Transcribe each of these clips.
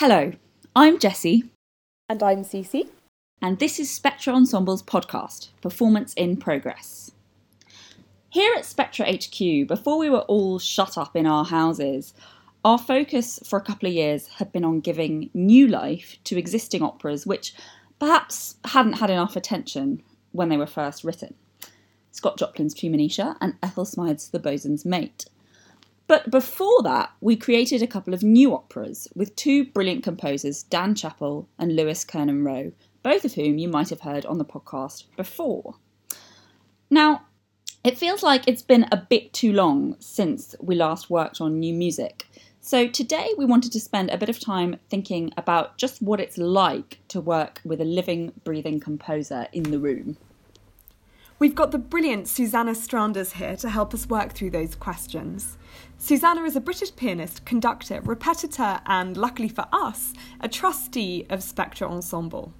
Hello, I'm Jessie, And I'm Cece. and this is Spectra Ensemble's podcast, Performance in Progress. Here at Spectra HQ, before we were all shut up in our houses, our focus for a couple of years had been on giving new life to existing operas which perhaps hadn't had enough attention when they were first written. Scott Joplin's Treemonisha and Ethel Smyth's The Bosun's Mate. But before that, we created a couple of new operas with two brilliant composers, Dan Chappell and Lewis Kernan Rowe, both of whom you might have heard on the podcast before. Now, it feels like it's been a bit too long since we last worked on new music. So today we wanted to spend a bit of time thinking about just what it's like to work with a living, breathing composer in the room. We've got the brilliant Susanna Stranders here to help us work through those questions. Susanna is a British pianist, conductor, repetiteur, and luckily for us, a trustee of Spectra Ensemble.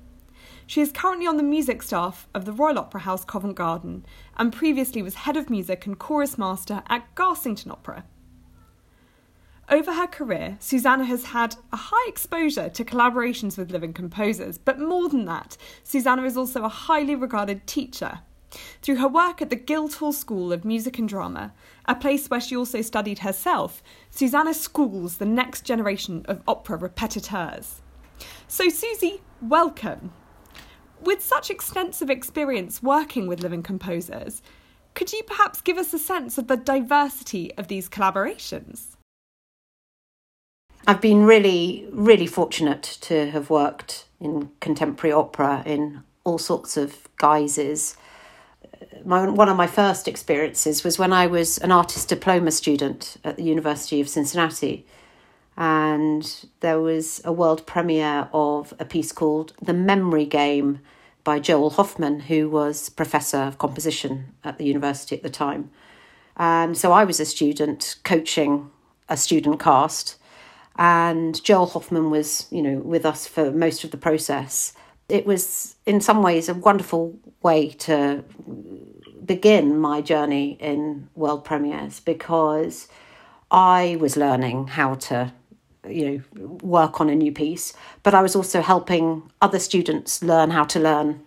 She is currently on the music staff of the Royal Opera House Covent Garden and previously was head of music and chorus master at Garsington Opera. Over her career, Susanna has had a high exposure to collaborations with living composers, but more than that, Susanna is also a highly regarded teacher. Through her work at the Guildhall School of Music and Drama, a place where she also studied herself, Susanna schools the next generation of opera repetiteurs. So, Susie, welcome. With such extensive experience working with living composers, could you perhaps give us a sense of the diversity of these collaborations? I've been really, really fortunate to have worked in contemporary opera in all sorts of guises. My, one of my first experiences was when I was an artist diploma student at the University of Cincinnati. And there was a world premiere of a piece called The Memory Game by Joel Hoffman, who was professor of composition at the university at the time. And so I was a student coaching a student cast and Joel Hoffman was, you know, with us for most of the process. It was, in some ways, a wonderful way to begin my journey in world premieres because I was learning how to, you know, work on a new piece, but I was also helping other students learn how to learn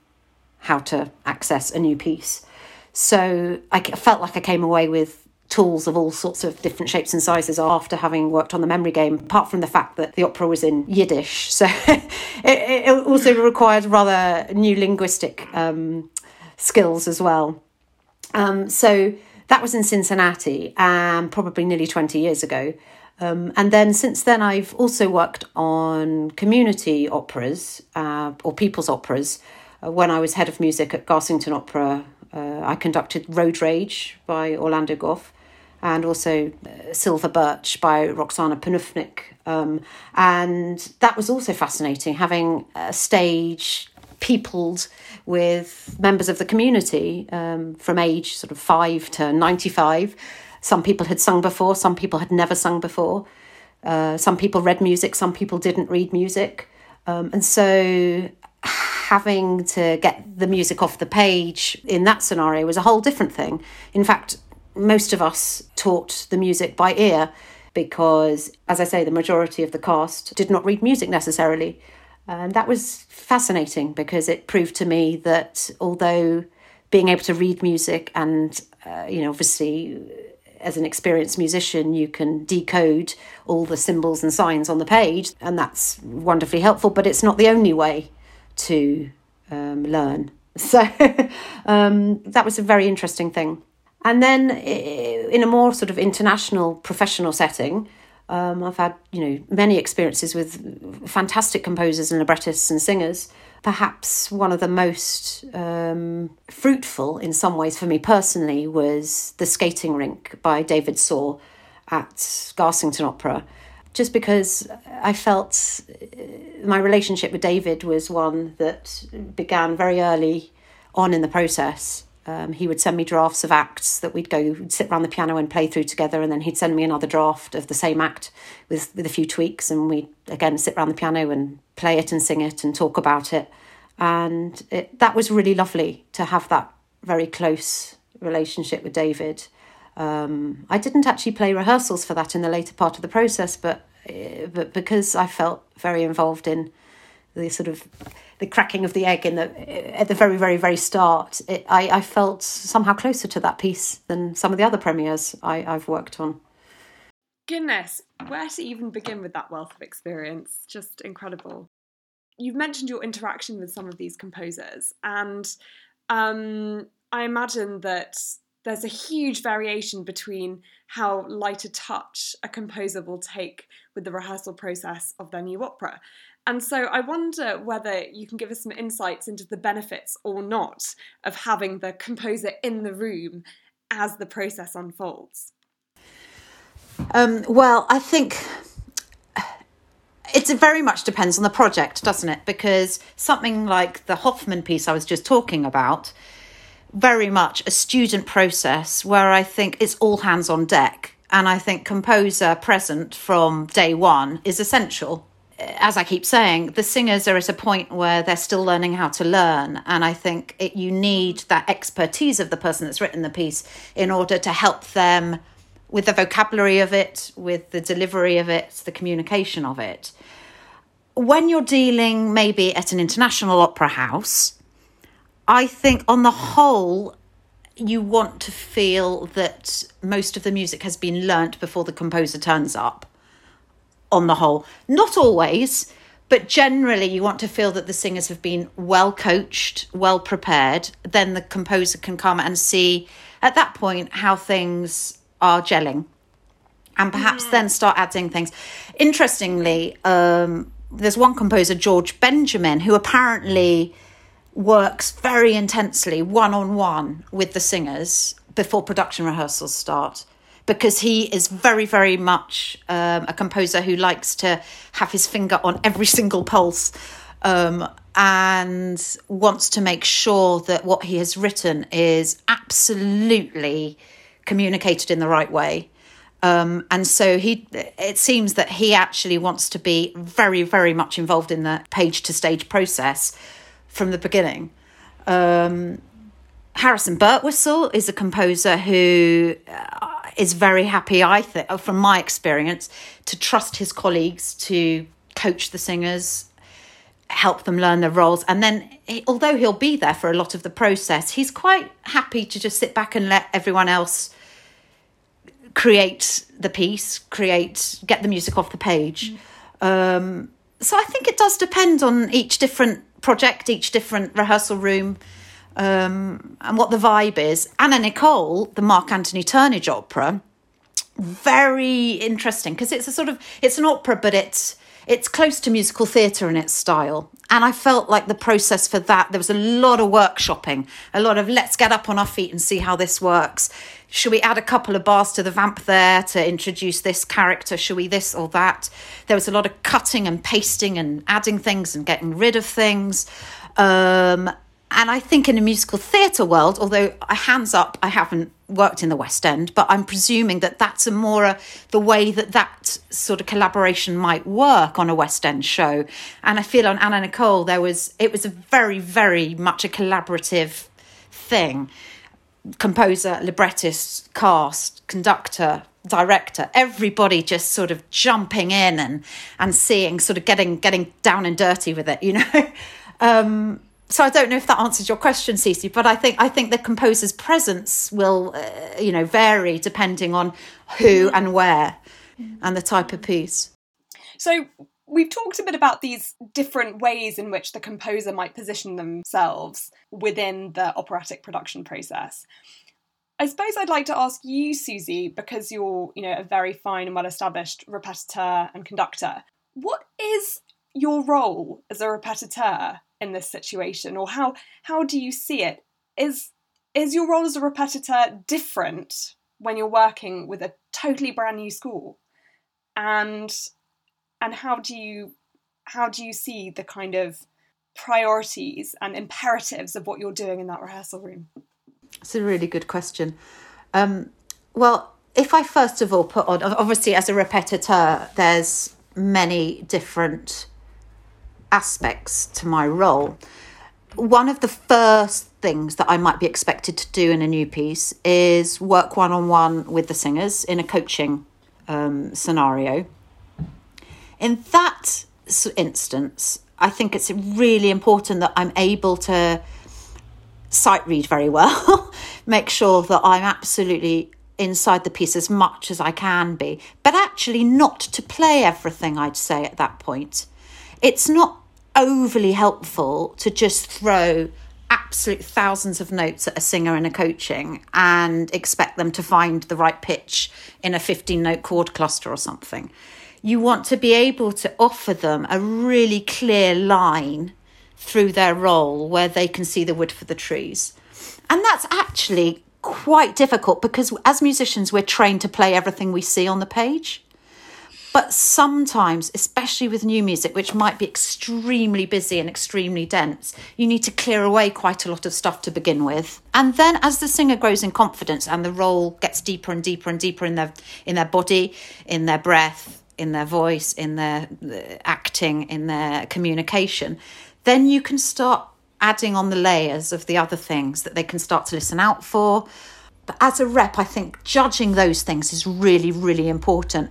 how to access a new piece. So I felt like I came away with tools of all sorts of different shapes and sizes after having worked on the memory game, apart from the fact that the opera was in Yiddish. So it, it, also required rather new linguistic um, skills as well. Um, so that was in Cincinnati, um, probably nearly 20 years ago. Um, and then since then, I've also worked on community operas uh, or people's operas. Uh, when I was head of music at Garsington Opera, uh, I conducted Road Rage by Orlando Gough and also uh, Silver Birch by Roxanna Panufnik. Um, and that was also fascinating, having a stage peopled with members of the community um, from age sort of five to 95. Some people had sung before, some people had never sung before. Uh, some people read music, some people didn't read music. Um, and so having to get the music off the page in that scenario was a whole different thing. In fact, most of us taught the music by ear because, as I say, the majority of the cast did not read music necessarily. And that was fascinating because it proved to me that although being able to read music and, uh, you know, obviously as an experienced musician, you can decode all the symbols and signs on the page, and that's wonderfully helpful, but it's not the only way to um, learn. So um, that was a very interesting thing. And then in a more sort of international professional setting, um, I've had you know many experiences with fantastic composers and librettists and singers. Perhaps one of the most um, fruitful in some ways for me personally was The Skating Rink by David Sawer at Garsington Opera. Just because I felt uh, my relationship with David was one that began very early on in the process um, he would send me drafts of acts that we'd go sit around the piano and play through together, and then he'd send me another draft of the same act with with a few tweaks, and we'd again sit around the piano and play it and sing it and talk about it, and it, that was really lovely to have that very close relationship with David. Um, I didn't actually play rehearsals for that in the later part of the process, but uh, but because I felt very involved in the sort of the cracking of the egg in the at the very very very start, it, I I felt somehow closer to that piece than some of the other premieres I, I've worked on. Goodness, where to even begin with that wealth of experience? Just incredible. You've mentioned your interaction with some of these composers, and um, I imagine that there's a huge variation between how light a touch a composer will take with the rehearsal process of their new opera. And so I wonder whether you can give us some insights into the benefits or not of having the composer in the room as the process unfolds. Um, well, I think it very much depends on the project, doesn't it? Because something like the Hoffman piece I was just talking about, very much a student process where I think it's all hands on deck. And I think composer present from day one is essential. As I keep saying, the singers are at a point where they're still learning how to learn. And I think it, you need that expertise of the person that's written the piece in order to help them with the vocabulary of it, with the delivery of it, the communication of it. When you're dealing maybe at an international opera house, I think on the whole, you want to feel that most of the music has been learnt before the composer turns up. On the whole, not always, but generally, you want to feel that the singers have been well coached, well prepared. Then the composer can come and see at that point how things are gelling and perhaps then start adding things. Interestingly, um, there's one composer, George Benjamin, who apparently works very intensely one on one with the singers before production rehearsals start because he is very, very much um, a composer who likes to have his finger on every single pulse um, and wants to make sure that what he has written is absolutely communicated in the right way. Um, and so he, it seems that he actually wants to be very, very much involved in the page to stage process from the beginning. Um, Harrison Birtwistle is a composer who uh, very happy, I think, uh, from my experience, to trust his colleagues to coach the singers, help them learn their roles. And then, he, although he'll be there for a lot of the process, he's quite happy to just sit back and let everyone else create the piece, create, get the music off the page. Mm. Um, so I think it does depend on each different project, each different rehearsal room, um, and what the vibe is. Anna Nicole, the Mark Anthony Turnage opera, very interesting because it's a sort of it's an opera, but it's it's close to musical theatre in its style. And I felt like the process for that, there was a lot of workshopping, a lot of let's get up on our feet and see how this works. Should we add a couple of bars to the vamp there to introduce this character? Should we this or that? There was a lot of cutting and pasting and adding things and getting rid of things. Um, and I think in a musical theatre world, although hands up, I haven't worked in the West End, but I'm presuming that that's a more uh, the way that that sort of collaboration might work on a West End show. And I feel on Anna Nicole, there was it was a very, very much a collaborative thing. Composer, librettist, cast, conductor, director everybody just sort of jumping in and and seeing sort of getting getting down and dirty with it you know um so I don't know if that answers your question, Cece, but I think I think the composer's presence will, uh, you know, vary depending on who and where and the type of piece. So we've talked a bit about these different ways in which the composer might position themselves within the operatic production process. I suppose I'd like to ask you, Susie, because you're, you know, a very fine and well-established repetiteur and conductor. What is your role as a repetiteur in this situation or how how do you see it is is your role as a repetiteur different when you're working with a totally brand new school and and how do you how do you see the kind of priorities and imperatives of what you're doing in that rehearsal room it's a really good question um, well if i first of all put on obviously as a repetiteur there's many different aspects to my role. One of the first things that I might be expected to do in a new piece is work one on one with the singers in a coaching um, scenario. In that instance, I think it's really important that I'm able to sight read very well, make sure that I'm absolutely inside the piece as much as I can be, but actually not to play everything, I'd say, at that point. It's not overly helpful to just throw absolute thousands of notes at a singer in a coaching and expect them to find the right pitch in a 15 note chord cluster or something. You want to be able to offer them a really clear line through their role where they can see the wood for the trees. And that's actually quite difficult because as musicians, we're trained to play everything we see on the page. But sometimes, especially with new music, which might be extremely busy and extremely dense, you need to clear away quite a lot of stuff to begin with. And then as the singer grows in confidence and the role gets deeper and deeper and deeper in their in their body, in their breath, in their voice, in their acting, in their communication, then you can start adding on the layers of the other things that they can start to listen out for. But as a rep, I think judging those things is really, really important.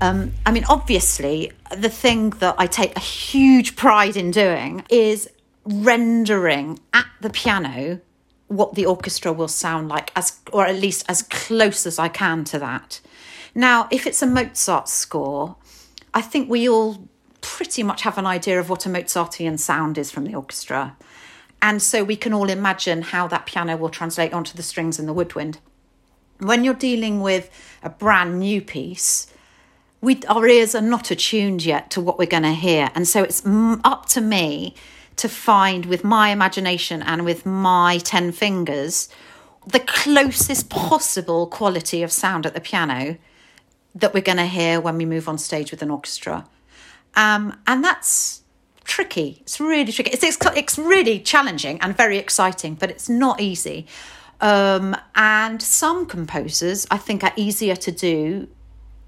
Um, I mean, obviously, the thing that I take a huge pride in doing is rendering at the piano what the orchestra will sound like, as or at least as close as I can to that. Now, if it's a Mozart score, I think we all pretty much have an idea of what a Mozartian sound is from the orchestra. And so we can all imagine how that piano will translate onto the strings and the woodwind. When you're dealing with a brand new piece, we our ears are not attuned yet to what we're going to hear and so it's up to me to find with my imagination and with my 10 fingers the closest possible quality of sound at the piano that we're going to hear when we move on stage with an orchestra um, and that's tricky it's really tricky it's, it's, it's really challenging and very exciting but it's not easy um, and some composers i think are easier to do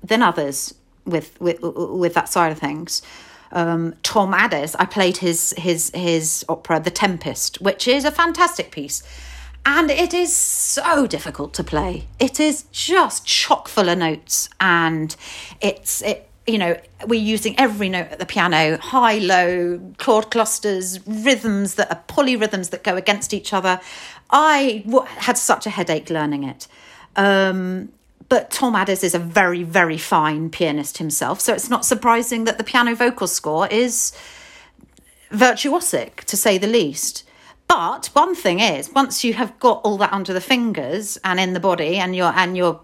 than others with with with that side of things. Um, Tom Adès, I played his his his opera The Tempest, which is a fantastic piece. And it is so difficult to play. It is just chock full of notes, and it's it. You know, we're using every note at the piano, high, low, chord clusters, rhythms that are polyrhythms that go against each other. I had such a headache learning it. Um, but Tom Adès is a very, very fine pianist himself. So it's not surprising that the piano vocal score is virtuosic, to say the least. But one thing is, once you have got all that under the fingers and in the body, and you're and you're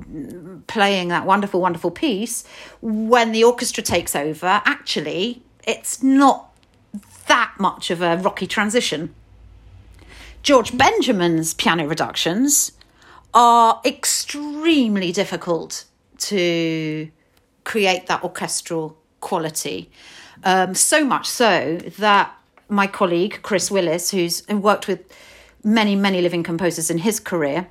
playing that wonderful, wonderful piece, when the orchestra takes over, actually, it's not that much of a rocky transition. George Benjamin's piano reductions are extremely difficult to create that orchestral quality. Um, so much so that my colleague Chris Willis, who's worked with many, many living composers in his career,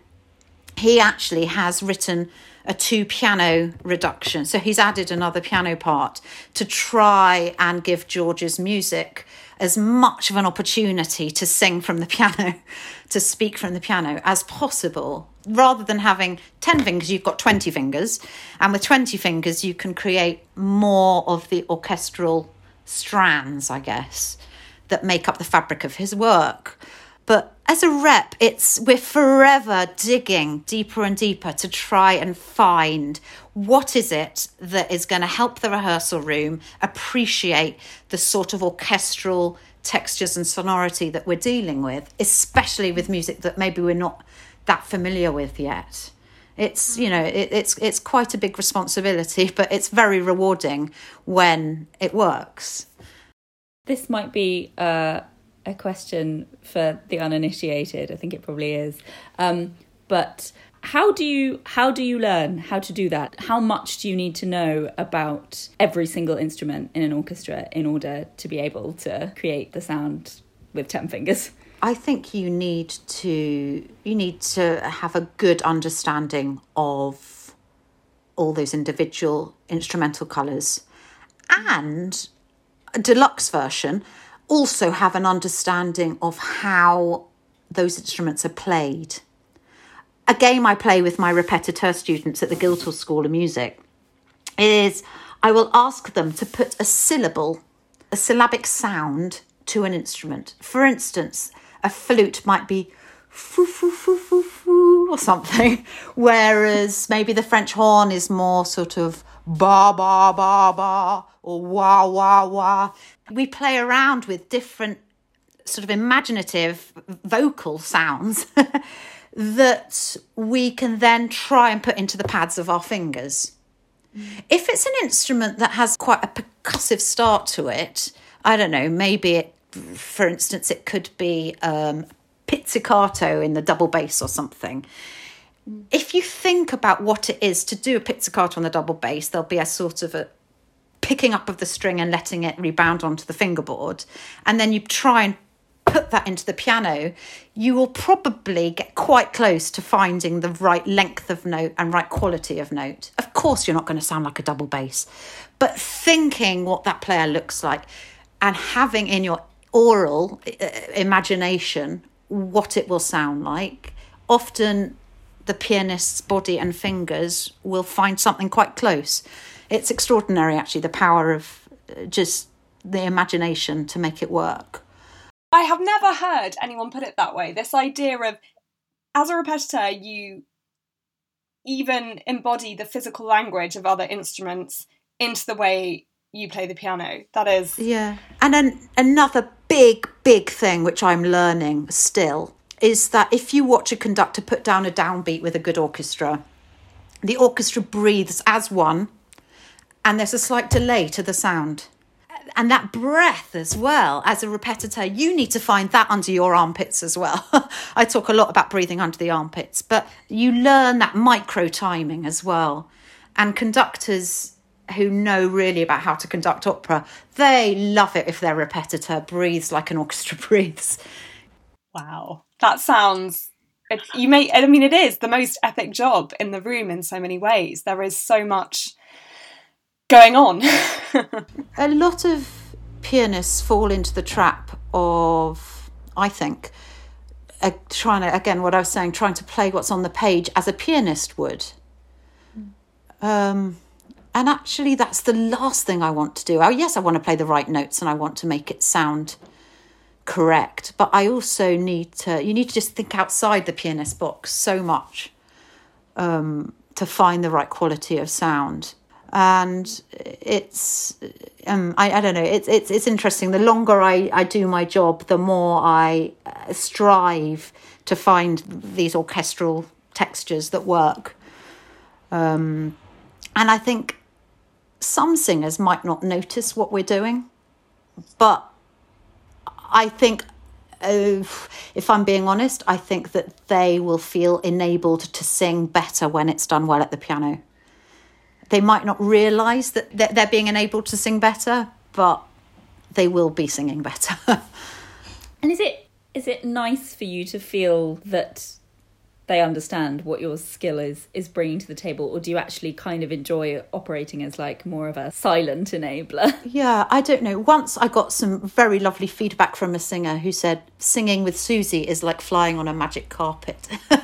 he actually has written a two piano reduction. So he's added another piano part to try and give George's music as much of an opportunity to sing from the piano, to speak from the piano as possible. Rather than having 10 fingers, you've got 20 fingers. And with 20 fingers, you can create more of the orchestral strands, I guess, that make up the fabric of his work. But as a rep, it's we're forever digging deeper and deeper to try and find what is it that is going to help the rehearsal room appreciate the sort of orchestral textures and sonority that we're dealing with, especially with music that maybe we're not that familiar with yet. It's you know it, it's it's quite a big responsibility, but it's very rewarding when it works. This might be uh, a question for the uninitiated. I think it probably is. Um, but how do you how do you learn how to do that? How much do you need to know about every single instrument in an orchestra in order to be able to create the sound with ten fingers? I think you need to you need to have a good understanding of all those individual instrumental colours and deluxe version also have an understanding of how those instruments are played. A game I play with my repetiteur students at the Guildhall School of Music is I will ask them to put a syllable, a syllabic sound to an instrument. For instance, a flute might be foo foo foo foo foo or something, whereas maybe the French horn is more sort of ba ba ba ba or wah wah wah. We play around with different sort of imaginative vocal sounds that we can then try and put into the pads of our fingers. If it's an instrument that has quite a percussive start to it, I don't know, maybe it, for instance, it could be um, pizzicato in the double bass or something. If you think about what it is to do a pizzicato on the double bass, there'll be a sort of a picking up of the string and letting it rebound onto the fingerboard. And then you try and put that into the piano, you will probably get quite close to finding the right length of note and right quality of note. Of course, you're not going to sound like a double bass, but thinking what that player looks like and having in your oral uh, imagination what it will sound like, often the pianist's body and fingers will find something quite close. It's extraordinary, actually, the power of uh, just the imagination to make it work. I have never heard anyone put it that way. This idea of, as a repetitor, you even embody the physical language of other instruments into the way you play the piano. That is. Yeah. And then another big, big thing which I'm learning still is that if you watch a conductor put down a downbeat with a good orchestra, the orchestra breathes as one and there's a slight delay to the sound. And that breath as well as a repetitor you need to find that under your armpits as well. I talk a lot about breathing under the armpits but you learn that micro timing as well. And conductors who know really about how to conduct opera they love it if their repetitor breathes like an orchestra breathes. Wow. That sounds you may i mean it is the most epic job in the room in so many ways. There is so much going on. a lot of pianists fall into the trap of, I think, uh, trying to, again, what I was saying, trying to play what's on the page as a pianist would. Um, and actually, that's the last thing I want to do. Oh, yes, I want to play the right notes and I want to make it sound correct. But I also need to, you need to just think outside the pianist box so much um, to find the right quality of sound and it's um, I, I don't know it's it's it's interesting. The longer I, I do my job the more I uh, strive to find these orchestral textures that work. Um, and I think some singers might not notice what we're doing but I think uh, if I'm being honest I think that they will feel enabled to sing better when it's done well at the piano they might not realise that they're being enabled to sing better, but they will be singing better. and is it is it nice for you to feel that they understand what your skill is is bringing to the table or do you actually kind of enjoy operating as like more of a silent enabler? Yeah i don't know. Once i got some very lovely feedback from a singer who said singing with susie is like flying on a magic carpet.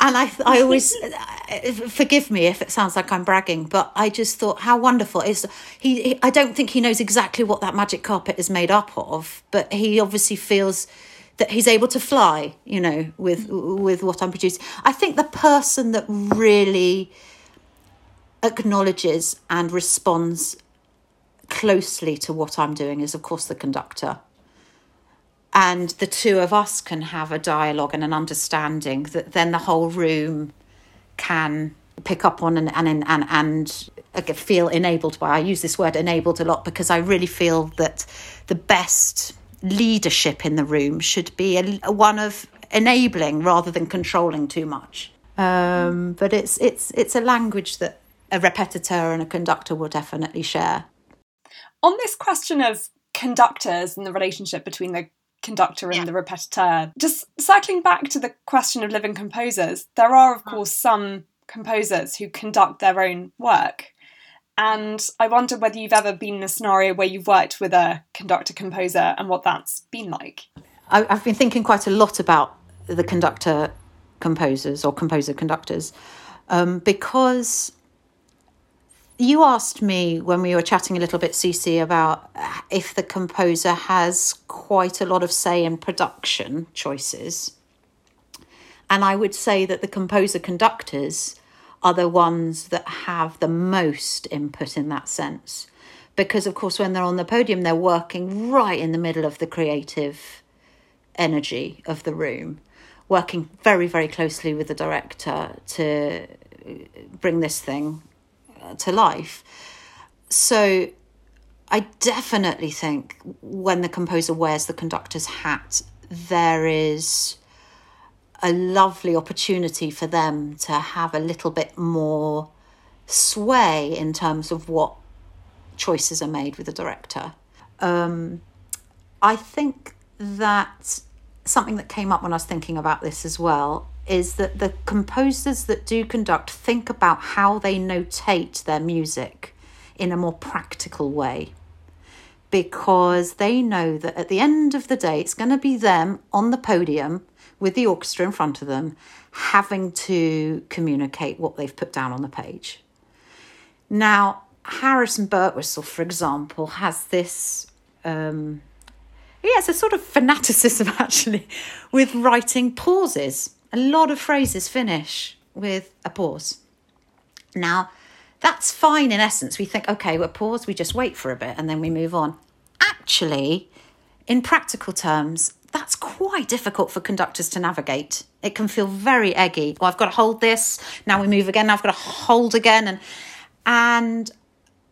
And i i always uh, forgive me if it sounds like i'm bragging but i just thought how wonderful. Is he, he i don't think he knows exactly what that magic carpet is made up of but he obviously feels that he's able to fly, you know, with with what I'm producing. I think the person that really acknowledges and responds closely to what I'm doing is, of course, the conductor. And the two of us can have a dialogue and an understanding that then the whole room can pick up on and and and, and feel enabled by. I use this word enabled a lot because I really feel that the best leadership in the room should be a, a one of enabling rather than controlling too much. Um, but it's it's it's a language that a repetiteur and a conductor will definitely share. On this question of conductors and the relationship between the conductor and yeah. the repetiteur, just circling back to the question of living composers, there are of course some composers who conduct their own work. And I wonder whether you've ever been in a scenario where you've worked with a conductor composer and what that's been like. I've been thinking quite a lot about the conductor composers or composer conductors um, because you asked me when we were chatting a little bit, Cece, about if the composer has quite a lot of say in production choices. And I would say that the composer conductors are the ones that have the most input in that sense. Because, of course, when they're on the podium, they're working right in the middle of the creative energy of the room, working very, very closely with the director to bring this thing uh, to life. So I definitely think when the composer wears the conductor's hat, there is a lovely opportunity for them to have a little bit more sway in terms of what choices are made with the director. Um, I think that something that came up when I was thinking about this as well is that the composers that do conduct think about how they notate their music in a more practical way because they know that at the end of the day it's going to be them on the podium with the orchestra in front of them having to communicate what they've put down on the page. Now, Harrison Birtwistle, for example, has this um, he has a sort of fanaticism actually with writing pauses. A lot of phrases finish with a pause. Now, that's fine in essence. We think, okay, we're pause, we just wait for a bit and then we move on. Actually, in practical terms, that's quite difficult for conductors to navigate. It can feel very eggy. Well, I've got to hold this. Now we move again. I've got to hold again, and and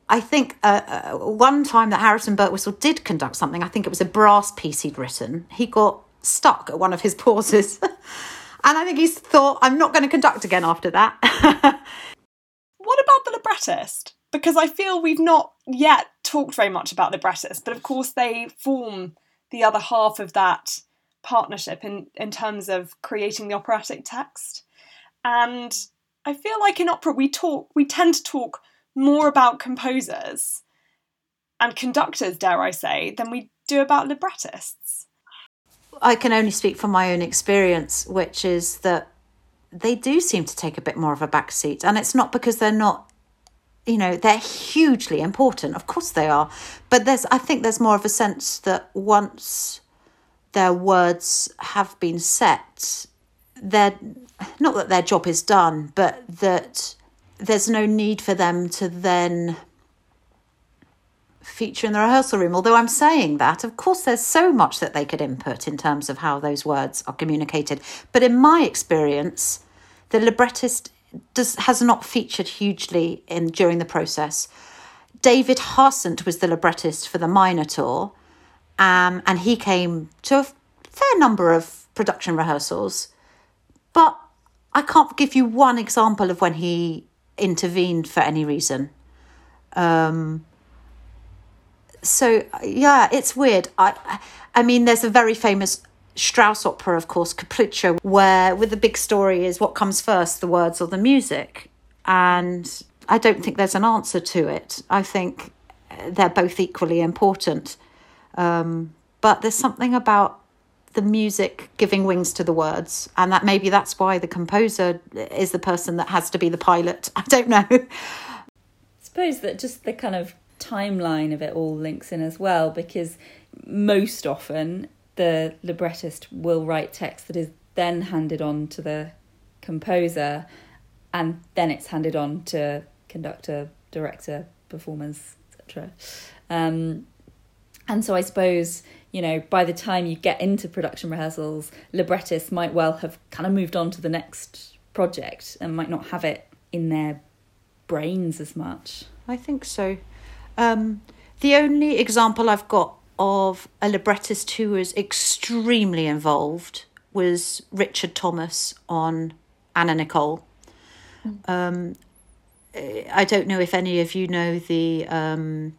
I think uh, uh, one time that Harrison Birtwistle did conduct something. I think it was a brass piece he'd written. He got stuck at one of his pauses. And I think he thought, I'm not going to conduct again after that. what about the librettist? Because I feel we've not yet talked very much about librettists, but of course they form the other half of that partnership in, in terms of creating the operatic text. And I feel like in opera we talk we tend to talk more about composers and conductors, dare I say, than we do about librettists. I can only speak from my own experience, which is that they do seem to take a bit more of a backseat. And it's not because they're not, you know, they're hugely important. Of course they are. But there's, I think there's more of a sense that once their words have been set, they're, not that their job is done, but that there's no need for them to then feature in the rehearsal room. Although I'm saying that, of course, there's so much that they could input in terms of how those words are communicated. But in my experience, the librettist does, has not featured hugely in during the process. David Harsent was the librettist for the Minotaur, um, and he came to a fair number of production rehearsals. But I can't give you one example of when he intervened for any reason. Um, so yeah, it's weird. I, I mean, there's a very famous Strauss opera, of course, Capriccio, where with the big story is what comes first, the words or the music, and I don't think there's an answer to it. I think they're both equally important, um, but there's something about the music giving wings to the words, and that maybe that's why the composer is the person that has to be the pilot. I don't know. Suppose that just the kind of timeline of it all links in as well because most often the librettist will write text that is then handed on to the composer and then it's handed on to conductor, director, performers, etc. Um, and so I suppose, you know, by the time you get into production rehearsals, librettists might well have kind of moved on to the next project and might not have it in their brains as much. I think so. Um, the only example I've got of a librettist who was extremely involved was Richard Thomas on Anna Nicole. Mm. Um, I don't know if any of you know the um,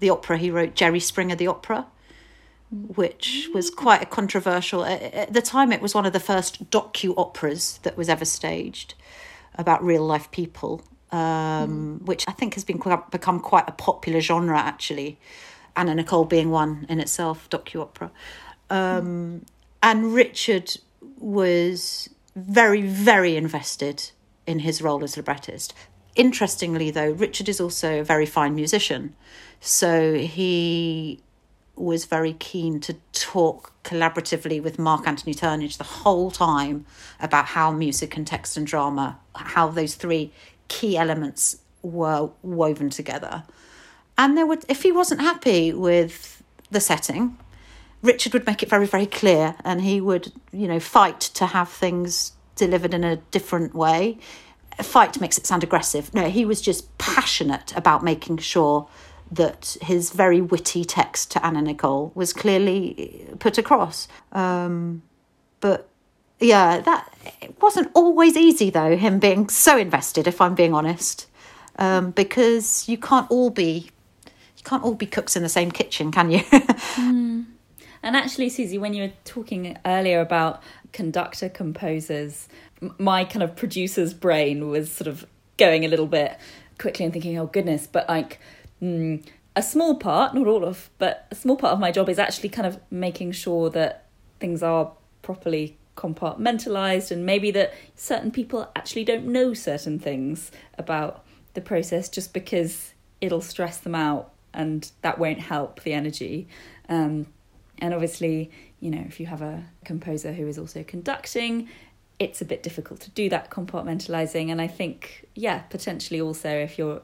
the opera he wrote, Jerry Springer, the opera, which was quite a controversial. At the time, it was one of the first docu operas that was ever staged about real life people um, mm. which I think has been quite, become quite a popular genre actually. Anna Nicole being one in itself, docu opera. Um. And Richard was very, very invested in his role as librettist. interestingly, though, Richard is also a very fine musician. So he was very keen to talk collaboratively with Mark Anthony Turnage the whole time about how music and text and drama, how those three key elements were woven together. And there would, if he wasn't happy with the setting, Richard would make it very, very clear, and he would, you know, fight to have things delivered in a different way. Fight makes it sound aggressive. No, he was just passionate about making sure that his very witty text to Anna Nicole was clearly put across. Um, but yeah, that it wasn't always easy though. Him being so invested, if I'm being honest, um, because you can't all be can't all be cooks in the same kitchen, can you? mm. And actually, Susie, when you were talking earlier about conductor composers, my kind of producer's brain was sort of going a little bit quickly and thinking, oh goodness, but like mm, a small part, not all of, but a small part of my job is actually kind of making sure that things are properly compartmentalized and maybe that certain people actually don't know certain things about the process just because it'll stress them out and that won't help the energy. Um, and obviously, you know, if you have a composer who is also conducting, it's a bit difficult to do that compartmentalizing. And I think, yeah, potentially also if you're,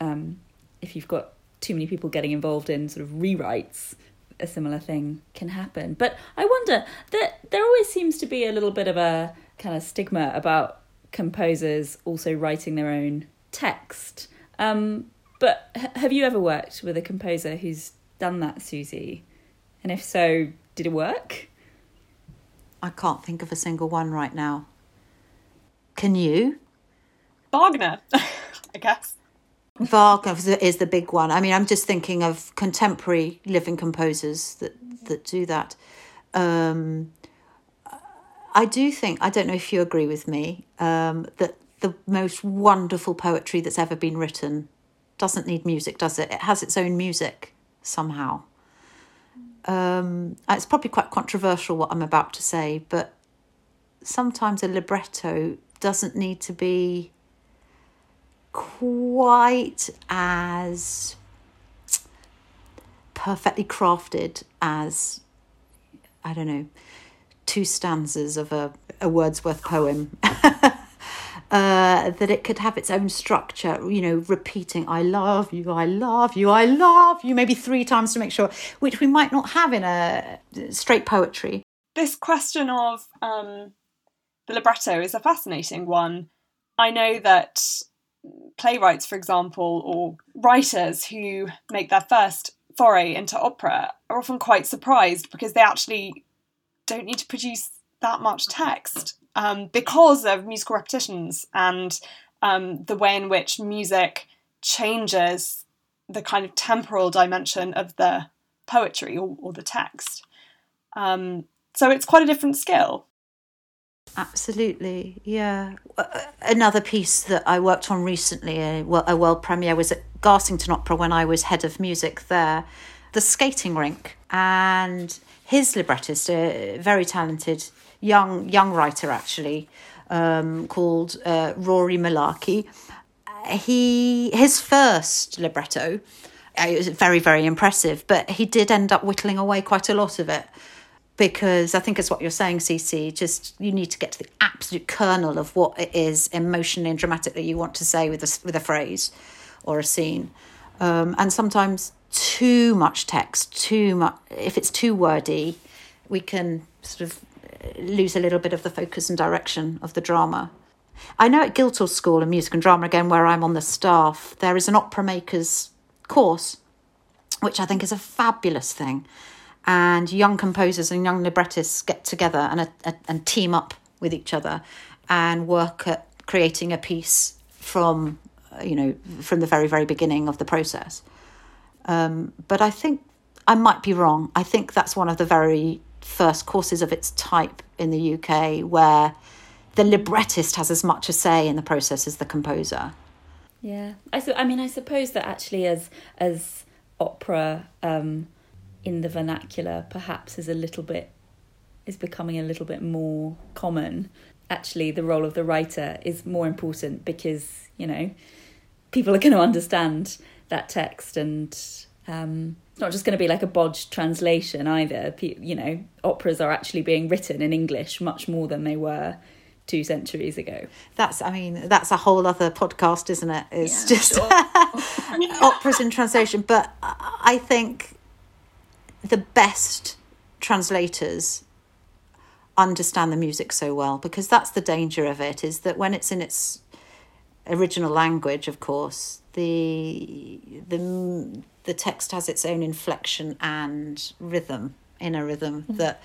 um, if you've got too many people getting involved in sort of rewrites, a similar thing can happen. But I wonder that there always seems to be a little bit of a kind of stigma about composers also writing their own text. Um, but have you ever worked with a composer who's done that, Susie? And if so, did it work? I can't think of a single one right now. Can you? Wagner, I guess. Wagner is the big one. I mean, I'm just thinking of contemporary living composers that that do that. Um, I do think I don't know if you agree with me um, that the most wonderful poetry that's ever been written doesn't need music, does it? It has its own music somehow. Um, it's probably quite controversial what I'm about to say, but sometimes a libretto doesn't need to be quite as perfectly crafted as I don't know two stanzas of a, a Wordsworth poem. uh, that it could have its own structure, you know, repeating, I love you, I love you, I love you, maybe three times to make sure, which we might not have in a straight poetry. This question of um, the libretto is a fascinating one. I know that playwrights, for example, or writers who make their first foray into opera are often quite surprised because they actually don't need to produce that much text um, because of musical repetitions and um, the way in which music changes the kind of temporal dimension of the poetry or, or the text. Um, so it's quite a different skill. Absolutely, yeah. Another piece that I worked on recently, a, a world premiere, was at Garsington Opera when I was head of music there. The skating rink, and his librettist, a very talented young young writer actually, um, called uh, Rory Mullarkey. He his first libretto, uh, it was very very impressive, but he did end up whittling away quite a lot of it because I think it's what you're saying, Cece. Just you need to get to the absolute kernel of what it is emotionally and dramatically you want to say with a with a phrase or a scene, um, and sometimes too much text, too much. If it's too wordy, we can sort of lose a little bit of the focus and direction of the drama. I know at Guildhall School of Music and Drama again, where I'm on the staff, there is an opera makers course, which I think is a fabulous thing. And young composers and young librettists get together and, uh, and team up with each other and work at creating a piece from uh, you know from the very very beginning of the process. Um, but i think i might be wrong. I think that's one of the very first courses of its type in the uk where the librettist has as much a say in the process as the composer. Yeah. I, su- I mean i suppose that actually as as opera um, in the vernacular perhaps is a little bit is becoming a little bit more common actually the role of the writer is more important because you know people are going to understand that text and um, it's not just going to be like a bodged translation either. You know, operas are actually being written in English much more than they were two centuries ago. That's, I mean, that's a whole other podcast, isn't it? It's yeah, just sure. operas in translation. But I think the best translators understand the music so well because that's the danger of it is that when it's in its original language of course the the the text has its own inflection and rhythm inner rhythm mm-hmm. that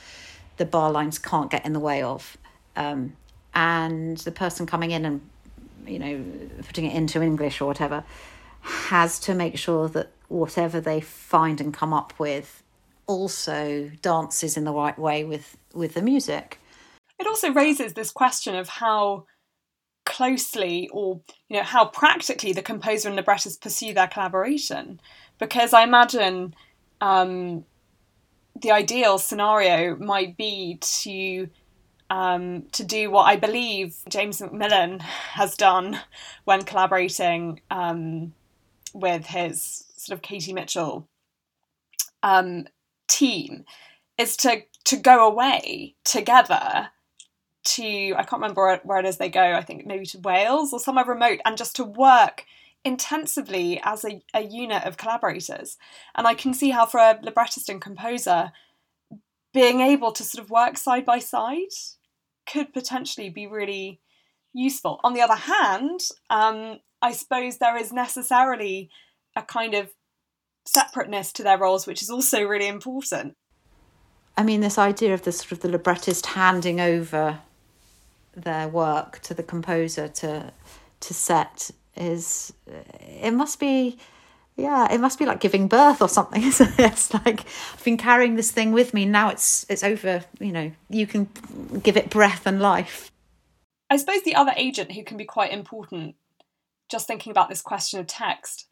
the bar lines can't get in the way of um, and the person coming in and you know putting it into english or whatever has to make sure that whatever they find and come up with also dances in the right way with with the music. It also raises this question of how closely or you know how practically the composer and librettist pursue their collaboration because i imagine um, the ideal scenario might be to um, to do what i believe james macmillan has done when collaborating um, with his sort of katie mitchell um, team is to to go away together to I can't remember where it is they go. I think maybe to Wales or somewhere remote, and just to work intensively as a, a unit of collaborators. And I can see how for a librettist and composer, being able to sort of work side by side could potentially be really useful. On the other hand, um, I suppose there is necessarily a kind of separateness to their roles, which is also really important. I mean, this idea of the sort of the librettist handing over their work to the composer to to set is it must be yeah it must be like giving birth or something. It it's like i've been carrying this thing with me. Now it's it's over you know you can give it breath and life. I suppose the other agent who can be quite important just thinking about this question of text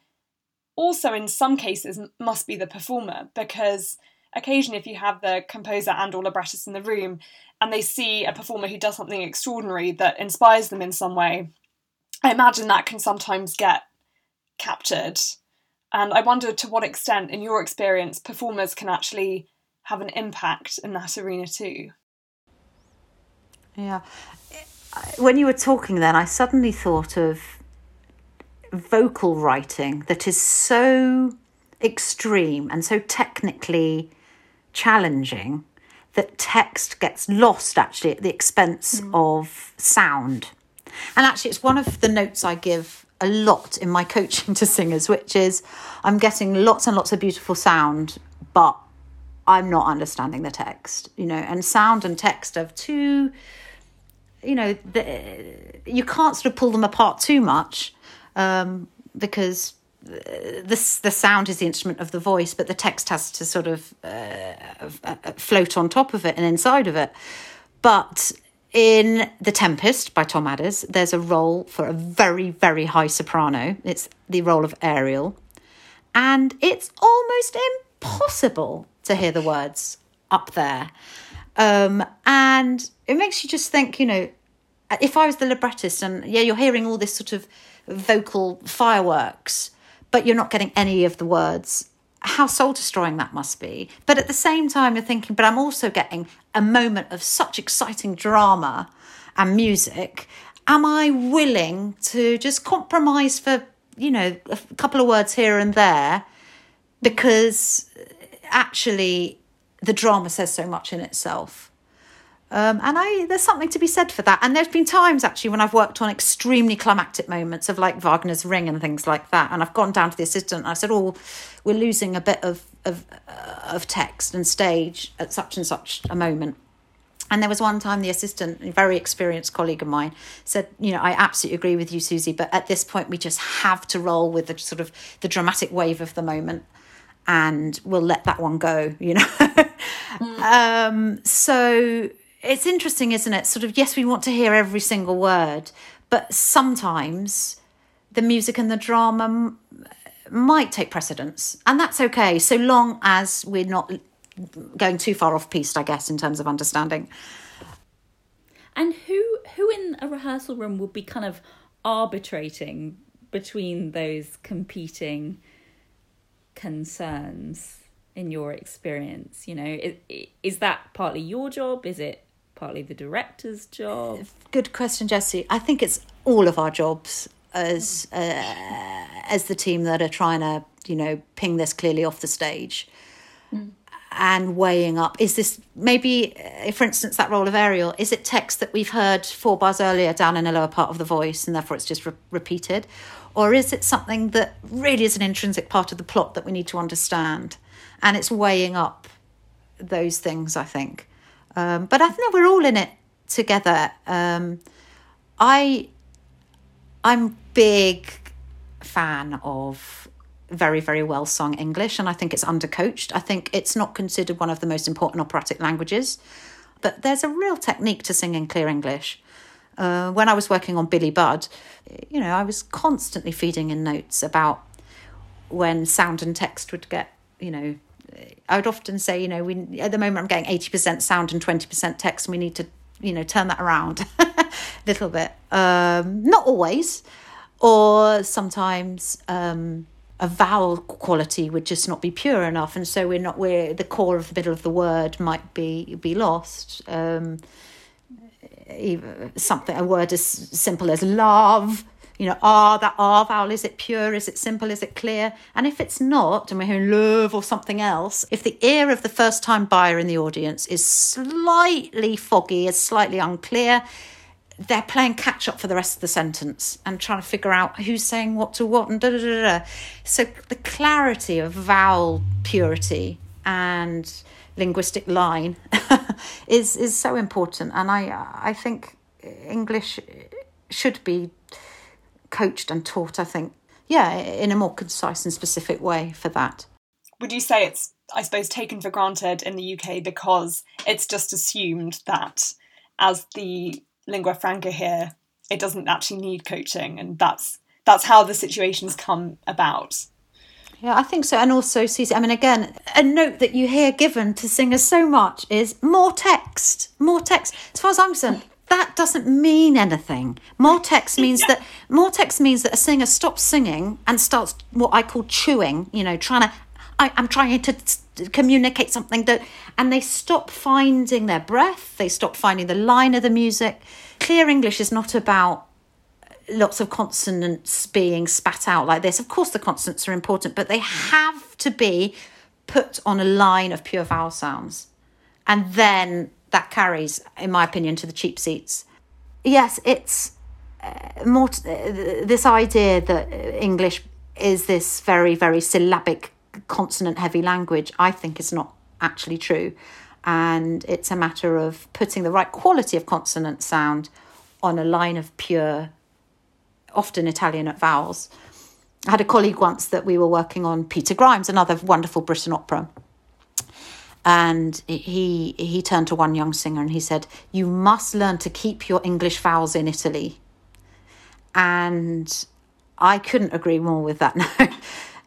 also in some cases must be the performer because occasionally if you have the composer and or librettist in the room and they see a performer who does something extraordinary that inspires them in some way i imagine that can sometimes get captured and i wonder to what extent in your experience performers can actually have an impact in that arena too yeah when you were talking then i suddenly thought of vocal writing that is so extreme and so technically challenging that text gets lost actually at the expense mm. of sound. And actually, it's one of the notes I give a lot in my coaching to singers, which is I'm getting lots and lots of beautiful sound, but I'm not understanding the text, you know, and sound and text are two, you know, the, you can't sort of pull them apart too much um, because the the sound is the instrument of the voice, but the text has to sort of uh, uh, float on top of it and inside of it. But in The Tempest by Tom Adès, there's a role for a very, very high soprano. It's the role of Ariel. And it's almost impossible to hear the words up there. Um, and it makes you just think, you know, if I was the librettist and yeah, you're hearing all this sort of vocal fireworks but you're not getting any of the words. How soul destroying that must be. But at the same time, you're thinking, but I'm also getting a moment of such exciting drama and music. Am I willing to just compromise for, you know, a couple of words here and there? Because uh, actually, the drama says so much in itself. Um, and I, there's something to be said for that. And there's been times actually when I've worked on extremely climactic moments of like Wagner's Ring and things like that, and I've gone down to the assistant and I said, "Oh, we're losing a bit of of uh, of text and stage at such and such a moment." And there was one time the assistant, a very experienced colleague of mine, said, "You know, I absolutely agree with you, Susie, but at this point we just have to roll with the sort of the dramatic wave of the moment." and we'll let that one go you know mm. um so it's interesting, isn't it? Sort of, yes, we want to hear every single word, but sometimes the music and the drama m- might take precedence, and that's okay, so long as we're not going too far off piste, I guess, in terms of understanding. And who who in a rehearsal room would be kind of arbitrating between those competing concerns in your experience? You know, is, is that partly your job? Is it partly the director's job? Good question, Jessie. I think it's all of our jobs as uh, as the team that are trying to you know ping this clearly off the stage. Mm and weighing up is this maybe uh, for instance that role of ariel is it text that we've heard four bars earlier down in the lower part of the voice and therefore it's just re- repeated or is it something that really is an intrinsic part of the plot that we need to understand and it's weighing up those things i think um, but i think we're all in it together um, i i'm big fan of very, very well sung English, and I think it's undercoached. I think it's not considered one of the most important operatic languages, but there's a real technique to singing clear English. Uh, when I was working on Billy Budd, you know, I was constantly feeding in notes about when sound and text would get, you know, I would often say, you know, we at the moment I'm getting eighty percent sound and twenty percent text, and we need to, you know, turn that around a little bit. Um, not always, or sometimes. Um, a vowel quality would just not be pure enough, and so we're not where the core of the middle of the word might be be lost. Um, something a word as simple as love you know, ah, that R vowel, is it pure? Is it simple? Is it clear? And if it's not, and we're hearing love or something else, if the ear of the first time buyer in the audience is slightly foggy, is slightly unclear, they're playing catch up for the rest of the sentence and trying to figure out who's saying what to what and da da da da. So the clarity of vowel purity and linguistic line is is so important, and I I think English should be coached and taught. I think yeah, in a more concise and specific way for that. Would you say it's I suppose taken for granted in the UK because it's just assumed that as the lingua franca here, it doesn't actually need coaching, and that's that's how the situations come about. Yeah, I think so. And also, Susie, I mean, again, a note that you hear given to singers so much is more text, more text. As far as I'm concerned, that doesn't mean anything. More text means that more text means that a singer stops singing and starts what I call chewing. You know, trying to. I, I'm trying to communicate something that and they stop finding their breath they stop finding the line of the music clear english is not about lots of consonants being spat out like this of course the consonants are important but they have to be put on a line of pure vowel sounds and then that carries in my opinion to the cheap seats yes it's uh, more t- uh, this idea that english is this very very syllabic consonant heavy language, I think is not actually true. And it's a matter of putting the right quality of consonant sound on a line of pure, often Italianate vowels. I had a colleague once that we were working on Peter Grimes, another wonderful Britten opera. And he he turned to one young singer and he said, You must learn to keep your English vowels in Italy. And I couldn't agree more with that now.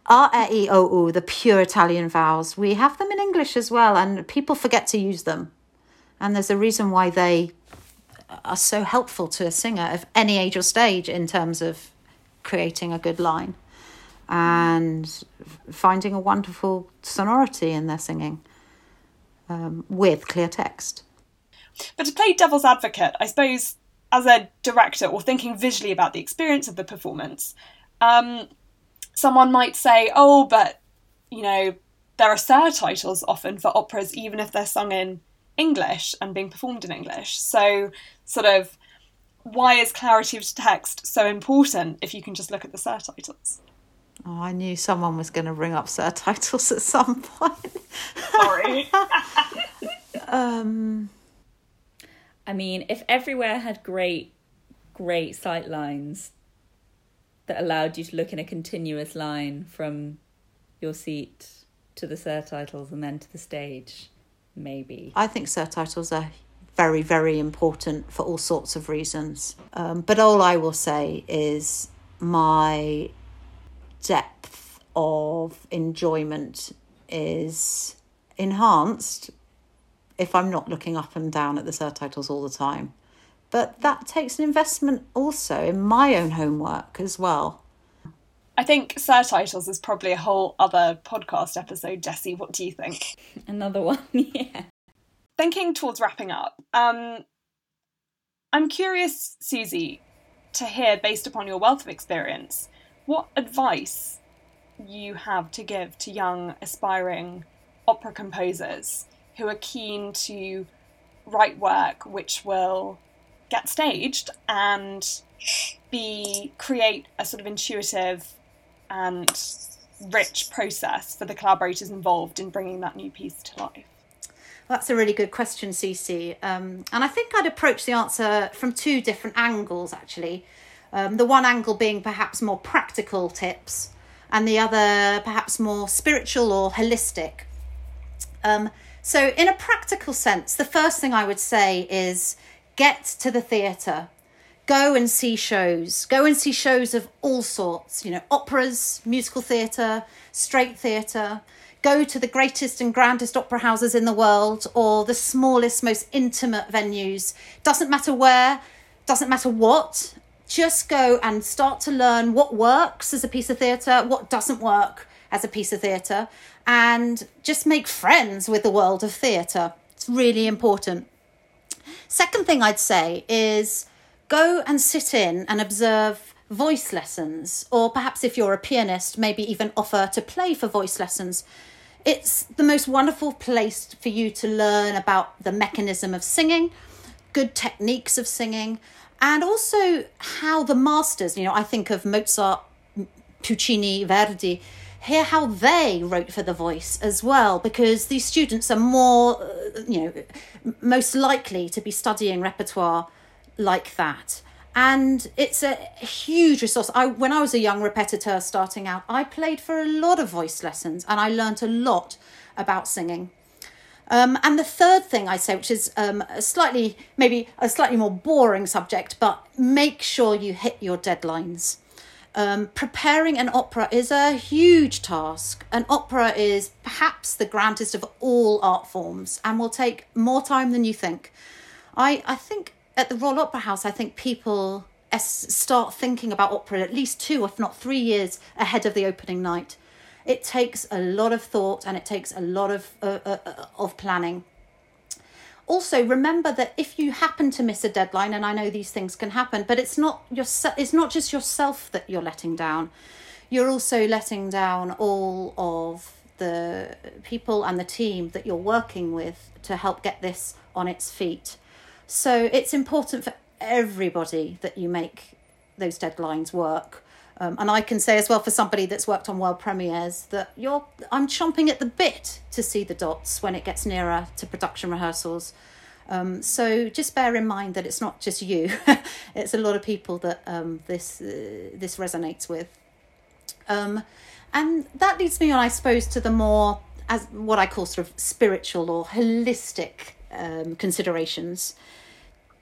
R, E, O, U, the pure Italian vowels, we have them in English as well, and people forget to use them. And there's a reason why they are so helpful to a singer of any age or stage in terms of creating a good line and finding a wonderful sonority in their singing um, with clear text. But to play devil's advocate, I suppose, as a director or thinking visually about the experience of the performance, um, someone might say, oh, but, you know, there are surtitles often for operas, even if they're sung in English and being performed in English. So, sort of, why is clarity of text so important if you can just look at the surtitles? Oh, I knew someone was going to bring up surtitles at some point. Sorry. um, I mean, if everywhere had great, great sight lines, that allowed you to look in a continuous line from your seat to the surtitles and then to the stage, maybe. I think surtitles are very, very important for all sorts of reasons. Um, but all I will say is my depth of enjoyment is enhanced if I'm not looking up and down at the surtitles all the time. But that takes an investment also in my own homework as well. I think surtitles is probably a whole other podcast episode. Jesse, what do you think? Another one, yeah. Thinking towards wrapping up, um, I'm curious, Susie, to hear, based upon your wealth of experience, what advice you have to give to young, aspiring opera composers who are keen to write work which will get staged and be create a sort of intuitive and rich process for the collaborators involved in bringing that new piece to life? That's a really good question, Cece. Um, and I think I'd approach the answer from two different angles, actually. Um, the one angle being perhaps more practical tips, and the other perhaps more spiritual or holistic. Um, so, in a practical sense, the first thing I would say is get to the theatre. Go and see shows. Go and see shows of all sorts you know operas musical theatre straight theatre. Go to the greatest and grandest opera houses in the world or the smallest most intimate venues. Doesn't matter where doesn't matter what just go and start to learn what works as a piece of theatre what doesn't work as a piece of theatre and just make friends with the world of theatre it's really important second thing i'd say is go and sit in and observe voice lessons, or perhaps if you're a pianist, maybe even offer to play for voice lessons. It's the most wonderful place for you to learn about the mechanism of singing, good techniques of singing, and also how the masters, you know, I think of Mozart, Puccini, Verdi, hear how they wrote for the voice as well, because these students are more, uh, you know, most likely to be studying repertoire like that. And it's a huge resource. I when i was a young repetiteur starting out i played for a lot of voice lessons and i learnt a lot about singing um, and the third thing i say which is um, a slightly maybe a slightly more boring subject but make sure you hit your deadlines um, preparing an opera is a huge task. An opera is perhaps the grandest of all art forms and will take more time than you think. I, I think at the Royal Opera House, I think people start thinking about opera at least two, if not three years ahead of the opening night. It takes a lot of thought and it takes a lot of uh, uh, uh, of planning. Also, remember that if you happen to miss a deadline, and I know these things can happen, but it's not your it's not just yourself that you're letting down. You're also letting down all of the people and the team that you're working with to help get this on its feet. So it's important for everybody that you make those deadlines work. Um, and I can say as well for somebody that's worked on world premieres that you're I'm chomping at the bit to see the dots when it gets nearer to production rehearsals. Um, so just bear in mind that it's not just you; it's a lot of people that um, this uh, this resonates with. Um, and that leads me on, I suppose, to the more as what I call sort of spiritual or holistic um, considerations.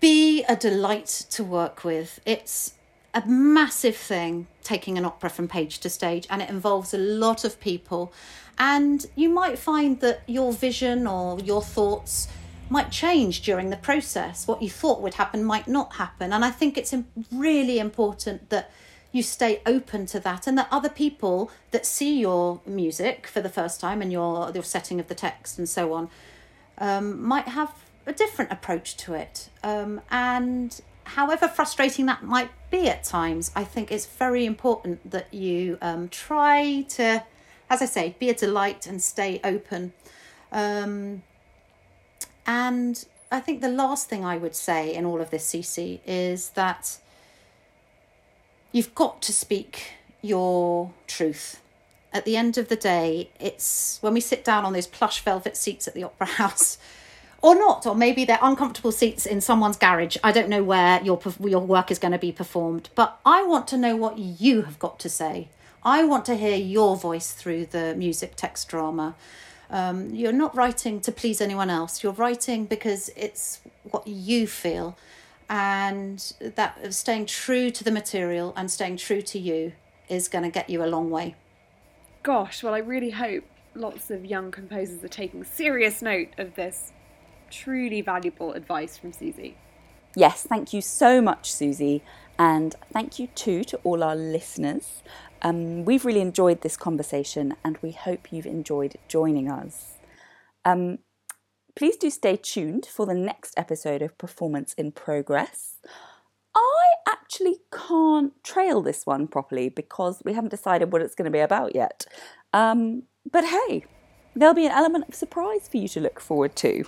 Be a delight to work with. It's a massive thing taking an opera from page to stage, and it involves a lot of people. And you might find that your vision or your thoughts might change during the process. What you thought would happen might not happen. And I think it's really important that you stay open to that and that other people that see your music for the first time and your your setting of the text and so on um, might have a different approach to it. Um, and however frustrating that might be at times, I think it's very important that you um, try to, as I say, be a delight and stay open. Um, and I think the last thing I would say in all of this, Cece, is that you've got to speak your truth. At the end of the day, it's when we sit down on those plush velvet seats at the Opera House or not, or maybe they're uncomfortable seats in someone's garage. I don't know where your your work is going to be performed, but I want to know what you have got to say. I want to hear your voice through the music text drama. Um, you're not writing to please anyone else. You're writing because it's what you feel, and that staying true to the material and staying true to you is going to get you a long way. Gosh, well, I really hope lots of young composers are taking serious note of this truly valuable advice from Susie. yes, thank you so much, Susie, and thank you too to all our listeners. Um, we've really enjoyed this conversation and we hope you've enjoyed joining us. Um, please do stay tuned for the next episode of Performance in Progress. I actually can't trail this one properly because we haven't decided what it's going to be about yet. Um, but hey, there'll be an element of surprise for you to look forward to.